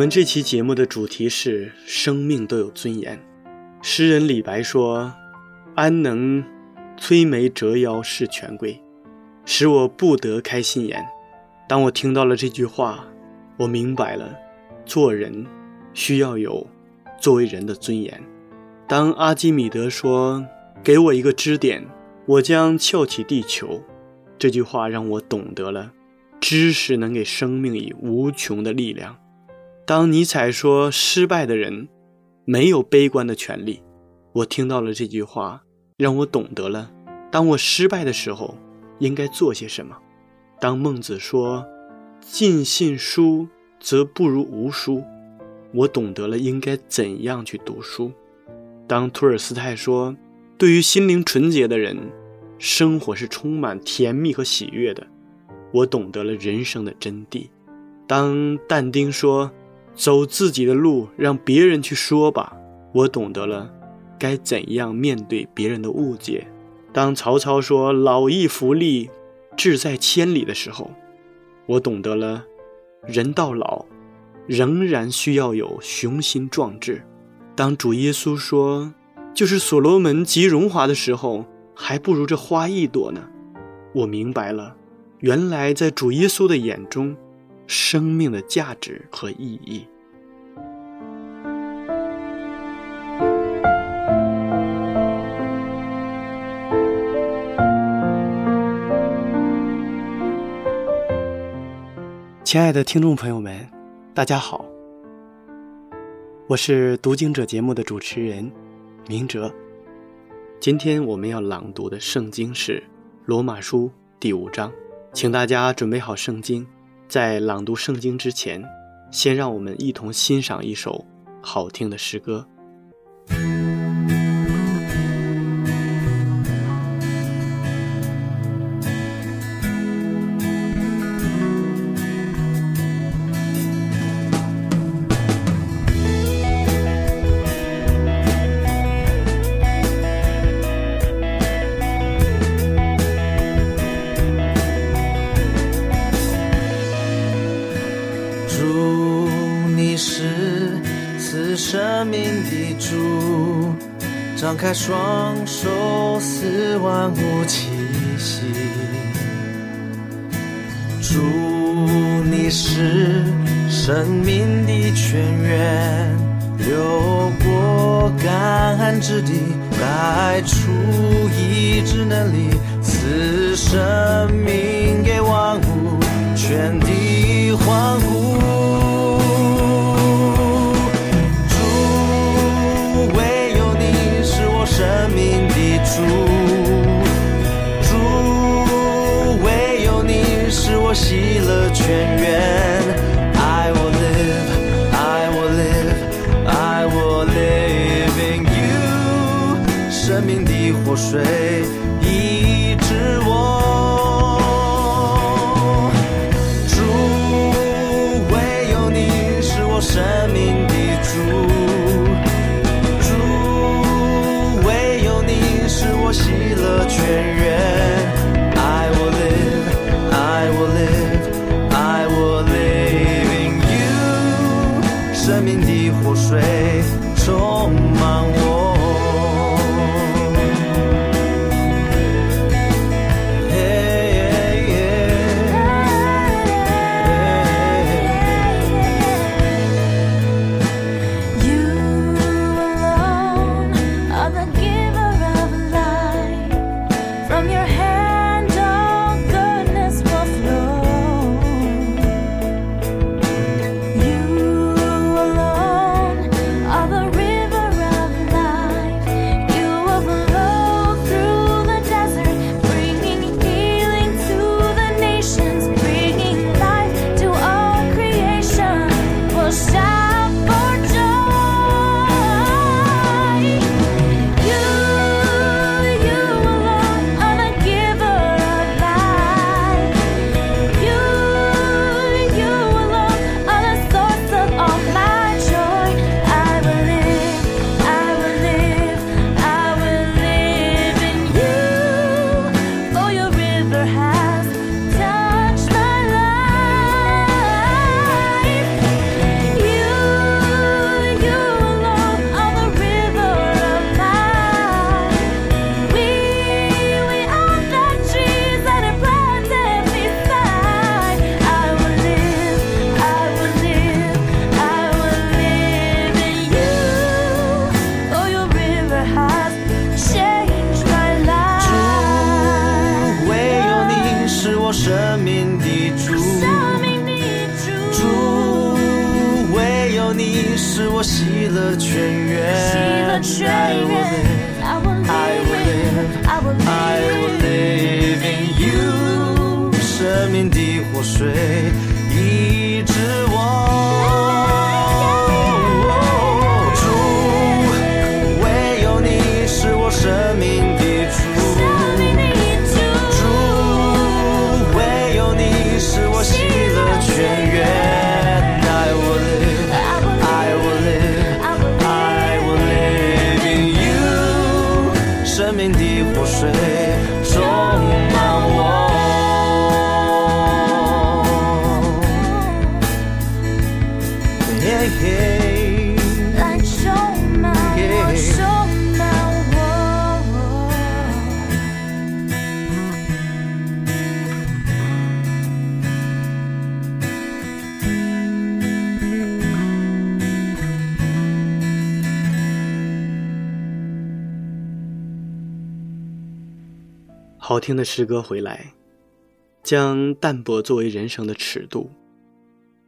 我们这期节目的主题是“生命都有尊严”。诗人李白说：“安能摧眉折腰事权贵，使我不得开心颜。”当我听到了这句话，我明白了，做人需要有作为人的尊严。当阿基米德说：“给我一个支点，我将翘起地球。”这句话让我懂得了，知识能给生命以无穷的力量。当尼采说失败的人没有悲观的权利，我听到了这句话，让我懂得了，当我失败的时候应该做些什么。当孟子说尽信书则不如无书，我懂得了应该怎样去读书。当托尔斯泰说对于心灵纯洁的人，生活是充满甜蜜和喜悦的，我懂得了人生的真谛。当但丁说。走自己的路，让别人去说吧。我懂得了，该怎样面对别人的误解。当曹操说“老骥伏枥，志在千里”的时候，我懂得了，人到老，仍然需要有雄心壮志。当主耶稣说“就是所罗门极荣华的时候，还不如这花一朵呢”，我明白了，原来在主耶稣的眼中。生命的价值和意义。亲爱的听众朋友们，大家好，我是读经者节目的主持人明哲。今天我们要朗读的圣经是《罗马书》第五章，请大家准备好圣经。在朗读圣经之前，先让我们一同欣赏一首好听的诗歌。张开双手，似万物气息。祝你是生命的泉源，流过干旱之地，带出医治能力，赐生命我喜乐全缘，I will live, I will live, I will live in you。生命的活水好听的诗歌回来，将淡泊作为人生的尺度，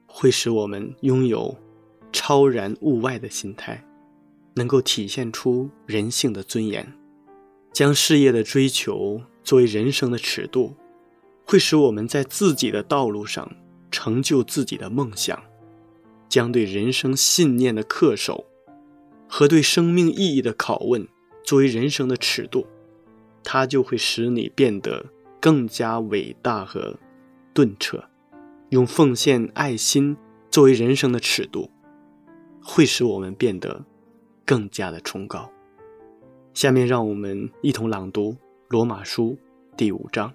会使我们拥有超然物外的心态，能够体现出人性的尊严。将事业的追求作为人生的尺度，会使我们在自己的道路上成就自己的梦想。将对人生信念的恪守和对生命意义的拷问作为人生的尺度。它就会使你变得更加伟大和顿彻。用奉献爱心作为人生的尺度，会使我们变得更加的崇高。下面让我们一同朗读《罗马书》第五章。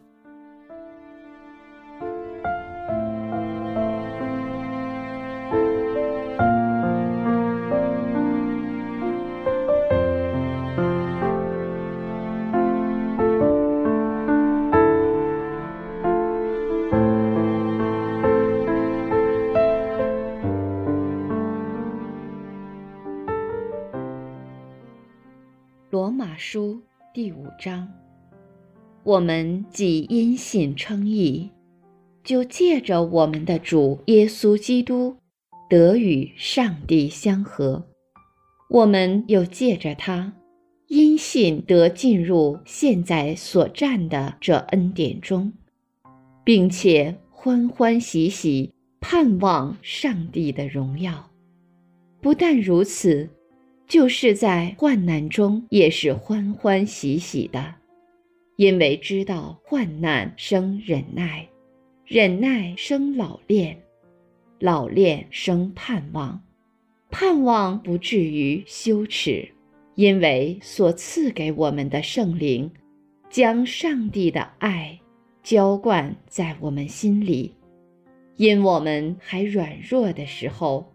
书第五章，我们既因信称义，就借着我们的主耶稣基督得与上帝相合；我们又借着他，因信得进入现在所占的这恩典中，并且欢欢喜喜盼望上帝的荣耀。不但如此。就是在患难中也是欢欢喜喜的，因为知道患难生忍耐，忍耐生老练，老练生盼望，盼望不至于羞耻，因为所赐给我们的圣灵，将上帝的爱浇灌在我们心里，因我们还软弱的时候。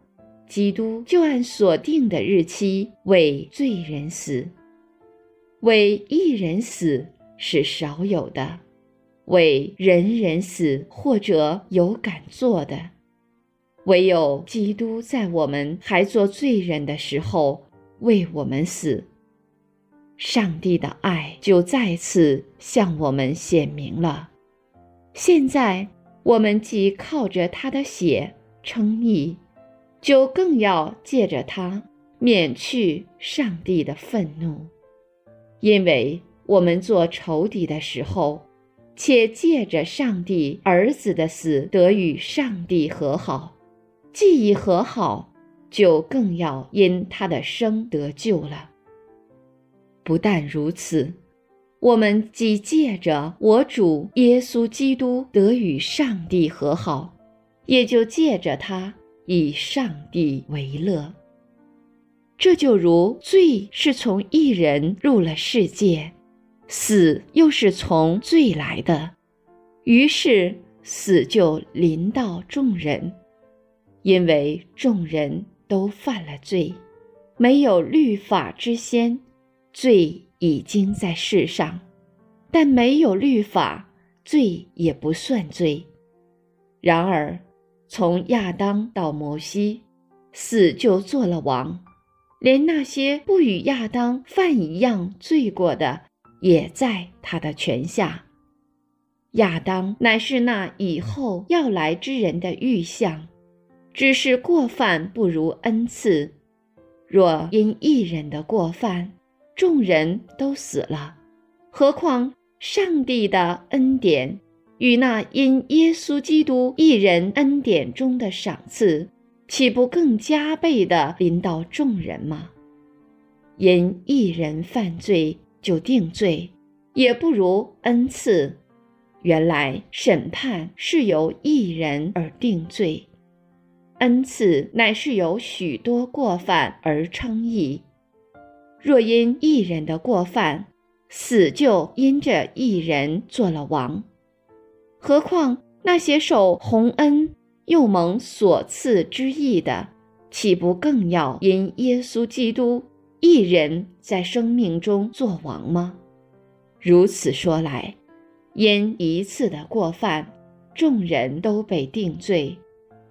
基督就按所定的日期为罪人死，为一人死是少有的，为人人死或者有敢做的，唯有基督在我们还做罪人的时候为我们死。上帝的爱就再次向我们显明了。现在我们既靠着他的血称义。就更要借着他免去上帝的愤怒，因为我们做仇敌的时候，且借着上帝儿子的死得与上帝和好；既已和好，就更要因他的生得救了。不但如此，我们既借着我主耶稣基督得与上帝和好，也就借着他。以上帝为乐，这就如罪是从一人入了世界，死又是从罪来的，于是死就临到众人，因为众人都犯了罪，没有律法之先，罪已经在世上，但没有律法，罪也不算罪。然而。从亚当到摩西，死就做了王，连那些不与亚当犯一样罪过的，也在他的权下。亚当乃是那以后要来之人的预象，只是过犯不如恩赐。若因一人的过犯，众人都死了，何况上帝的恩典？与那因耶稣基督一人恩典中的赏赐，岂不更加倍的临到众人吗？因一人犯罪就定罪，也不如恩赐。原来审判是由一人而定罪，恩赐乃是由许多过犯而称义。若因一人的过犯，死就因着一人做了王。何况那些受洪恩又蒙所赐之意的，岂不更要因耶稣基督一人在生命中做王吗？如此说来，因一次的过犯，众人都被定罪；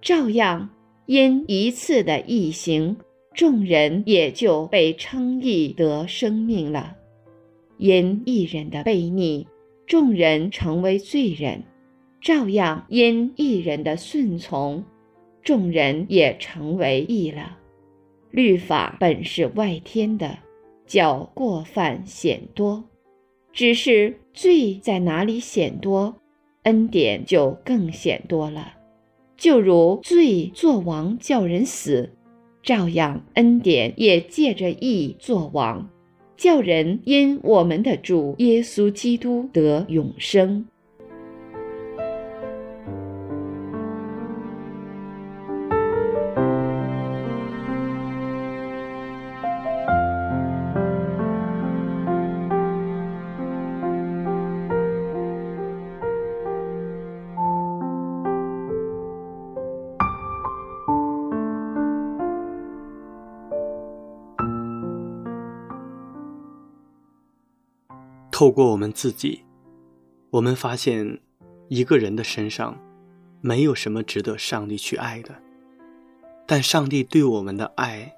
照样因一次的异行，众人也就被称义得生命了。因一人的悖逆，众人成为罪人；照样因一人的顺从，众人也成为义了。律法本是外天的，叫过犯显多。只是罪在哪里显多，恩典就更显多了。就如罪作王叫人死，照样恩典也借着义作王，叫人因我们的主耶稣基督得永生。透过我们自己，我们发现一个人的身上没有什么值得上帝去爱的，但上帝对我们的爱，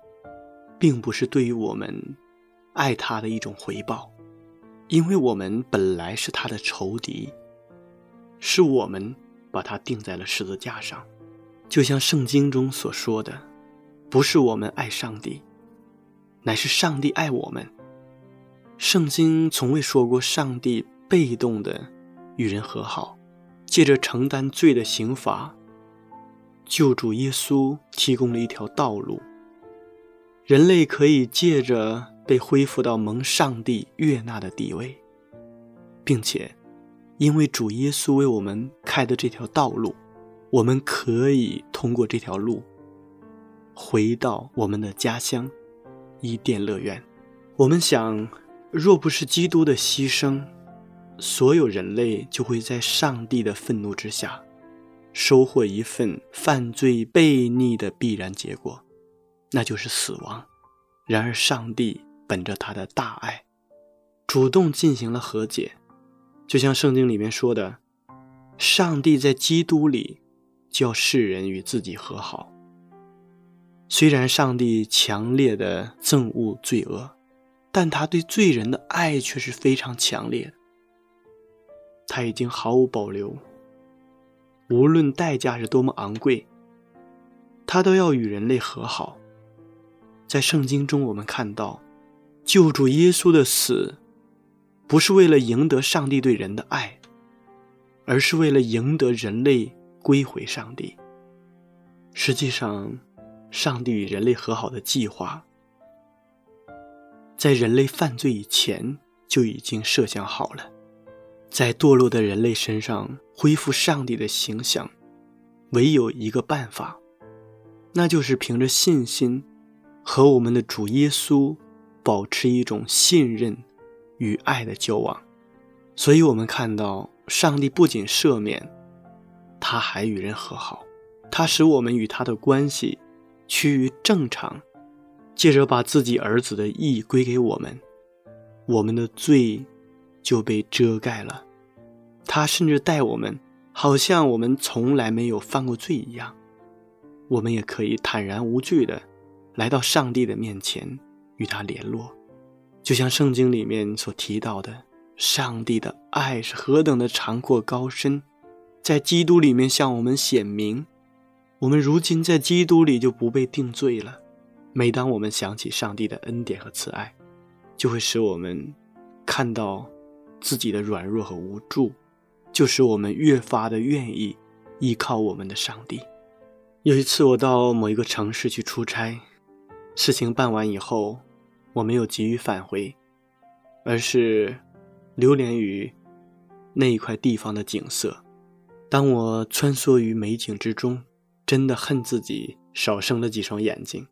并不是对于我们爱他的一种回报，因为我们本来是他的仇敌，是我们把他钉在了十字架上，就像圣经中所说的，不是我们爱上帝，乃是上帝爱我们。圣经从未说过上帝被动的与人和好，借着承担罪的刑罚，救主耶稣提供了一条道路，人类可以借着被恢复到蒙上帝悦纳的地位，并且因为主耶稣为我们开的这条道路，我们可以通过这条路回到我们的家乡伊甸乐园。我们想。若不是基督的牺牲，所有人类就会在上帝的愤怒之下，收获一份犯罪悖逆的必然结果，那就是死亡。然而，上帝本着他的大爱，主动进行了和解，就像圣经里面说的：“上帝在基督里叫世人与自己和好。”虽然上帝强烈的憎恶罪恶。但他对罪人的爱却是非常强烈的。他已经毫无保留，无论代价是多么昂贵，他都要与人类和好。在圣经中，我们看到，救主耶稣的死，不是为了赢得上帝对人的爱，而是为了赢得人类归回上帝。实际上，上帝与人类和好的计划。在人类犯罪以前就已经设想好了，在堕落的人类身上恢复上帝的形象，唯有一个办法，那就是凭着信心和我们的主耶稣保持一种信任与爱的交往。所以，我们看到上帝不仅赦免，他还与人和好，他使我们与他的关系趋于正常。借着把自己儿子的义归给我们，我们的罪就被遮盖了。他甚至待我们好像我们从来没有犯过罪一样。我们也可以坦然无惧的来到上帝的面前与他联络，就像圣经里面所提到的，上帝的爱是何等的长阔高深，在基督里面向我们显明。我们如今在基督里就不被定罪了。每当我们想起上帝的恩典和慈爱，就会使我们看到自己的软弱和无助，就使我们越发的愿意依靠我们的上帝。有一次，我到某一个城市去出差，事情办完以后，我没有急于返回，而是流连于那一块地方的景色。当我穿梭于美景之中，真的恨自己少生了几双眼睛。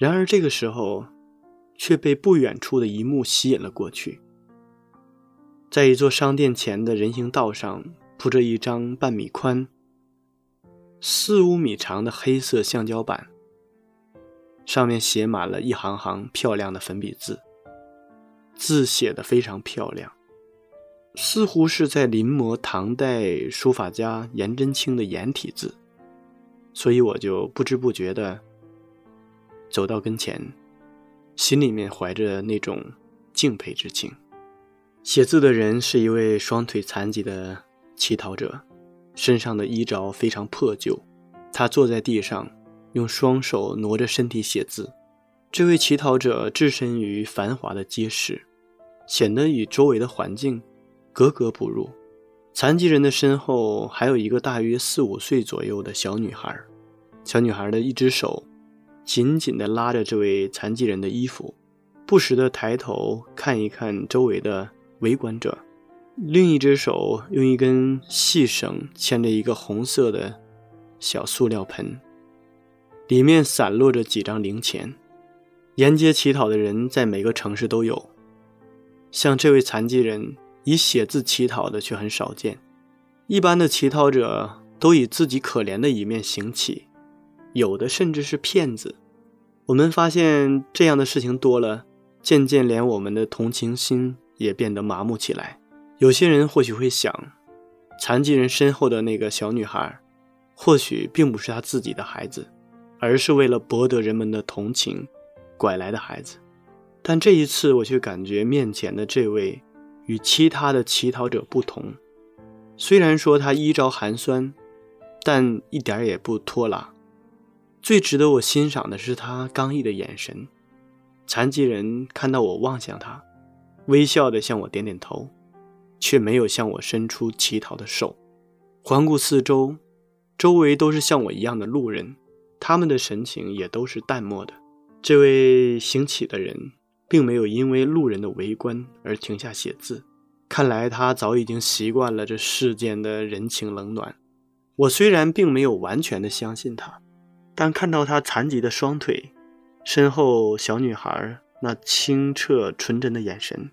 然而这个时候，却被不远处的一幕吸引了过去。在一座商店前的人行道上铺着一张半米宽、四五米长的黑色橡胶板，上面写满了一行行漂亮的粉笔字，字写得非常漂亮，似乎是在临摹唐代书法家颜真卿的颜体字，所以我就不知不觉地走到跟前，心里面怀着那种敬佩之情。写字的人是一位双腿残疾的乞讨者。身上的衣着非常破旧，他坐在地上，用双手挪着身体写字。这位乞讨者置身于繁华的街市，显得与周围的环境格格不入。残疾人的身后还有一个大约四五岁左右的小女孩，小女孩的一只手紧紧地拉着这位残疾人的衣服，不时地抬头看一看周围的围观者。另一只手用一根细绳牵着一个红色的小塑料盆，里面散落着几张零钱。沿街乞讨的人在每个城市都有，像这位残疾人以写字乞讨的却很少见。一般的乞讨者都以自己可怜的一面行乞，有的甚至是骗子。我们发现这样的事情多了，渐渐连我们的同情心也变得麻木起来。有些人或许会想，残疾人身后的那个小女孩，或许并不是他自己的孩子，而是为了博得人们的同情，拐来的孩子。但这一次，我却感觉面前的这位与其他的乞讨者不同。虽然说他衣着寒酸，但一点也不拖拉。最值得我欣赏的是他刚毅的眼神。残疾人看到我望向他，微笑地向我点点头。却没有向我伸出乞讨的手。环顾四周，周围都是像我一样的路人，他们的神情也都是淡漠的。这位行乞的人并没有因为路人的围观而停下写字，看来他早已经习惯了这世间的人情冷暖。我虽然并没有完全的相信他，但看到他残疾的双腿，身后小女孩那清澈纯真的眼神，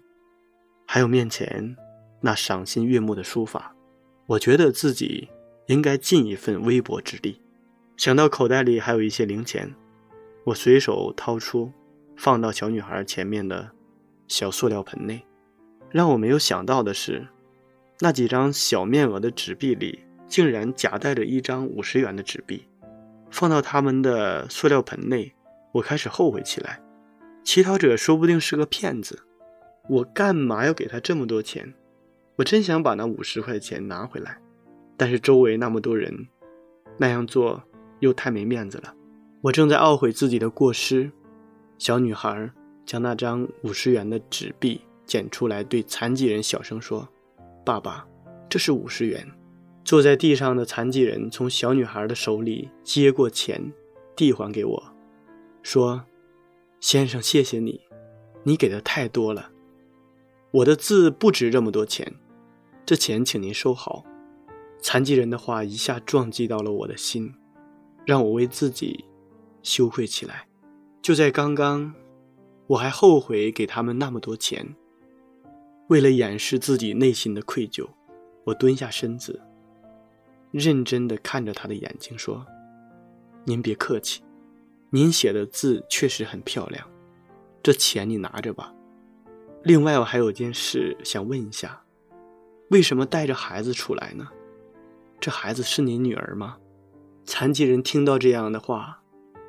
还有面前。那赏心悦目的书法，我觉得自己应该尽一份微薄之力。想到口袋里还有一些零钱，我随手掏出，放到小女孩前面的小塑料盆内。让我没有想到的是，那几张小面额的纸币里竟然夹带着一张五十元的纸币。放到他们的塑料盆内，我开始后悔起来。乞讨者说不定是个骗子，我干嘛要给他这么多钱？我真想把那五十块钱拿回来，但是周围那么多人，那样做又太没面子了。我正在懊悔自己的过失，小女孩将那张五十元的纸币捡出来，对残疾人小声说：“爸爸，这是五十元。”坐在地上的残疾人从小女孩的手里接过钱，递还给我，说：“先生，谢谢你，你给的太多了，我的字不值这么多钱。”这钱，请您收好。残疾人的话一下撞击到了我的心，让我为自己羞愧起来。就在刚刚，我还后悔给他们那么多钱。为了掩饰自己内心的愧疚，我蹲下身子，认真地看着他的眼睛说：“您别客气，您写的字确实很漂亮。这钱你拿着吧。另外，我还有件事想问一下。”为什么带着孩子出来呢？这孩子是你女儿吗？残疾人听到这样的话，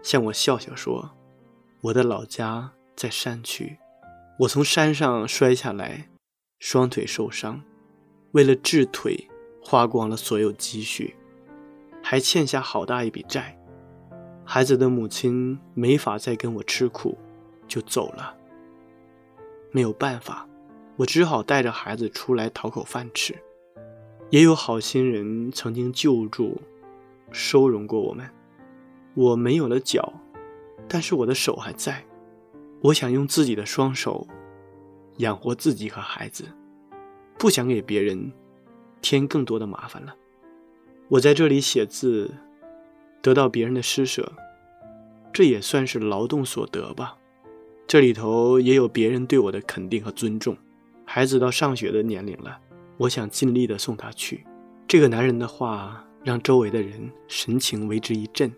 向我笑笑说：“我的老家在山区，我从山上摔下来，双腿受伤，为了治腿，花光了所有积蓄，还欠下好大一笔债。孩子的母亲没法再跟我吃苦，就走了。没有办法。”我只好带着孩子出来讨口饭吃，也有好心人曾经救助、收容过我们。我没有了脚，但是我的手还在。我想用自己的双手养活自己和孩子，不想给别人添更多的麻烦了。我在这里写字，得到别人的施舍，这也算是劳动所得吧。这里头也有别人对我的肯定和尊重。孩子到上学的年龄了，我想尽力的送他去。这个男人的话让周围的人神情为之一震，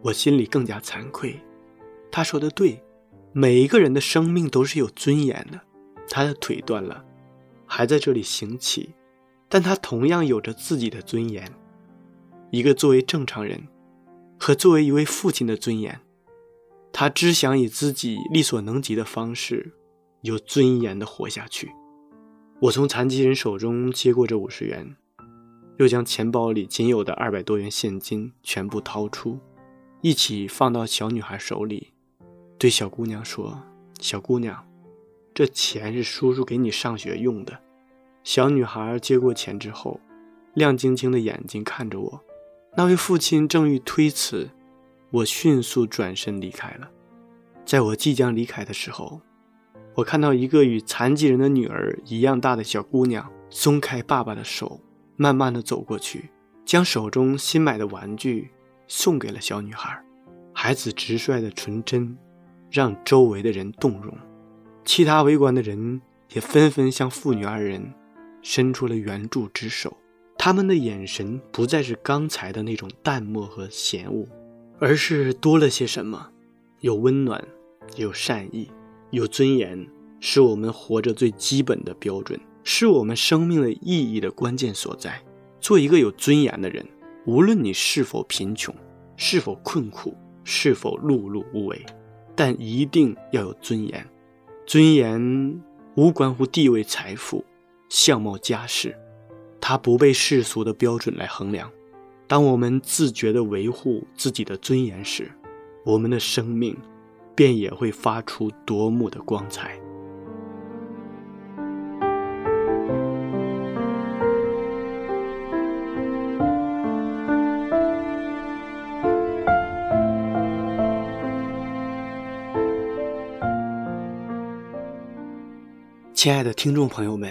我心里更加惭愧。他说的对，每一个人的生命都是有尊严的。他的腿断了，还在这里行乞，但他同样有着自己的尊严。一个作为正常人，和作为一位父亲的尊严。他只想以自己力所能及的方式，有尊严的活下去。我从残疾人手中接过这五十元，又将钱包里仅有的二百多元现金全部掏出，一起放到小女孩手里，对小姑娘说：“小姑娘，这钱是叔叔给你上学用的。”小女孩接过钱之后，亮晶晶的眼睛看着我。那位父亲正欲推辞。我迅速转身离开了。在我即将离开的时候，我看到一个与残疾人的女儿一样大的小姑娘松开爸爸的手，慢慢的走过去，将手中新买的玩具送给了小女孩。孩子直率的纯真，让周围的人动容。其他围观的人也纷纷向父女二人伸出了援助之手。他们的眼神不再是刚才的那种淡漠和嫌恶。而是多了些什么？有温暖，有善意，有尊严，是我们活着最基本的标准，是我们生命的意义的关键所在。做一个有尊严的人，无论你是否贫穷，是否困苦，是否碌碌无为，但一定要有尊严。尊严无关乎地位、财富、相貌、家世，它不被世俗的标准来衡量。当我们自觉地维护自己的尊严时，我们的生命便也会发出夺目的光彩。亲爱的听众朋友们，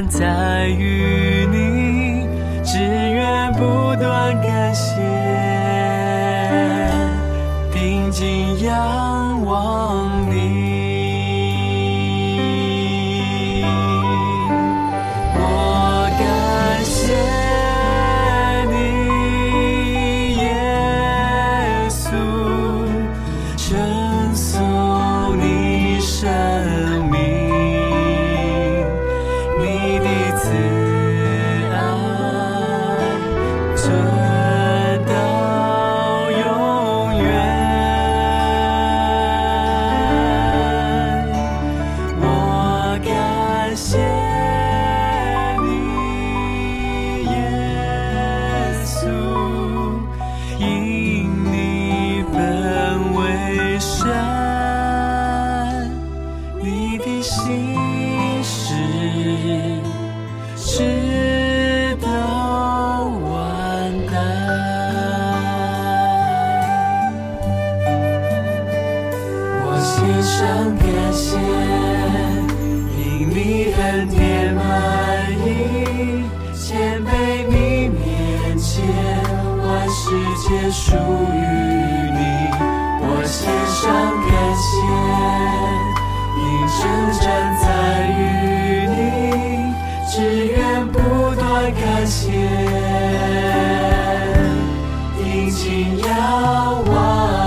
在于也属于你。我献上感谢，因征战在于你，只愿不断感谢。定睛仰望。